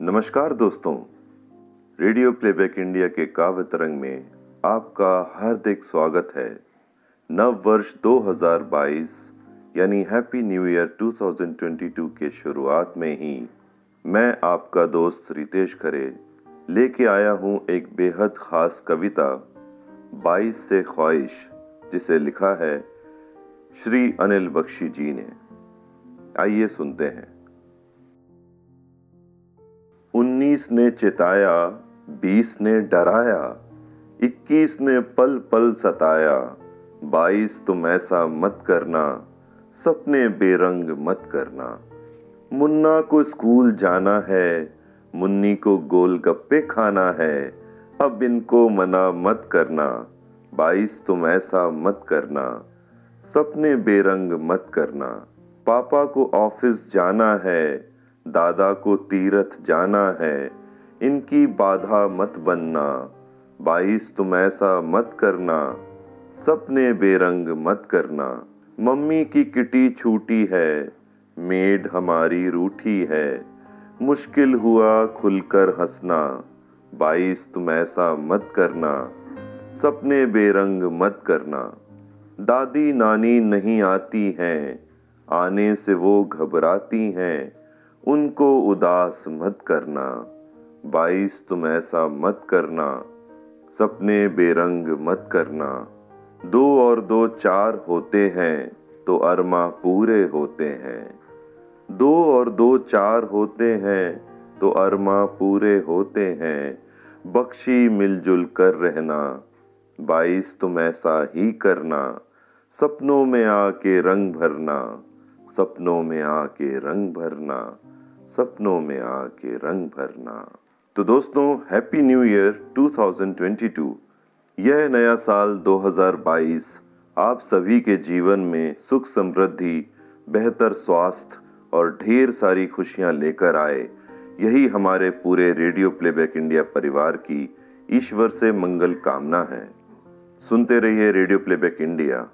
नमस्कार दोस्तों, radio playback India के काव्य तरंग में आपका हार्दिक स्वागत है। नव वर्ष 2022 यानी हैप्पी न्यू ईयर 2022 के शुरुआत में ही मैं आपका दोस्त रितेश खरे लेके आया हूँ एक बेहद खास कविता 22 से ख्वाहिश, जिसे लिखा है श्री अनिल बख्शी जी ने। आइए सुनते हैं। उन्नीस ने चिताया, बीस ने डराया, इक्कीस ने पल पल सताया, बाईस तुम ऐसा मत करना, सपने बेरंग मत करना। मुन्ना को स्कूल जाना है, मुन्नी को गोलगप्पे खाना है, अब इनको मना मत करना, बाईस तुम ऐसा मत करना, सपने बेरंग मत करना। पापा को ऑफ़िस जाना है दादा को तीरथ जाना है, इनकी बाधा मत बनना, बाईस तुम ऐसा मत करना, सपने बेरंग मत करना। मम्मी की किटी छूटी है मेड हमारी रूठी है, मुश्किल हुआ खुलकर हंसना, बाईस तुम ऐसा मत करना, सपने बेरंग मत करना। दादी नानी नहीं आती हैं, आने से वो घबराती हैं उनको उदास मत करना। बाईस तुम ऐसा मत करना। सपने बेरंग मत करना। दो और दो चार होते हैं तो अरमा पूरे होते हैं। दो और दो चार होते हैं तो अरमा पूरे होते हैं। बख्शी मिलजुल कर रहना। बाईस तुम ऐसा ही करना। सपनों में आके रंग भरना। सपनों में आके रंग भरना। सपनों में आके रंग भरना। तो दोस्तों हैप्पी न्यू ईयर 2022 यह नया साल 2022 आप सभी के जीवन में सुख समृद्धि, बेहतर स्वास्थ्य और ढेर सारी खुशियाँ लेकर आए। यही हमारे पूरे रेडियो प्लेबैक इंडिया परिवार की ईश्वर से मंगल कामना है। सुनते रहिए रेडियो प्लेबैक इंडिया।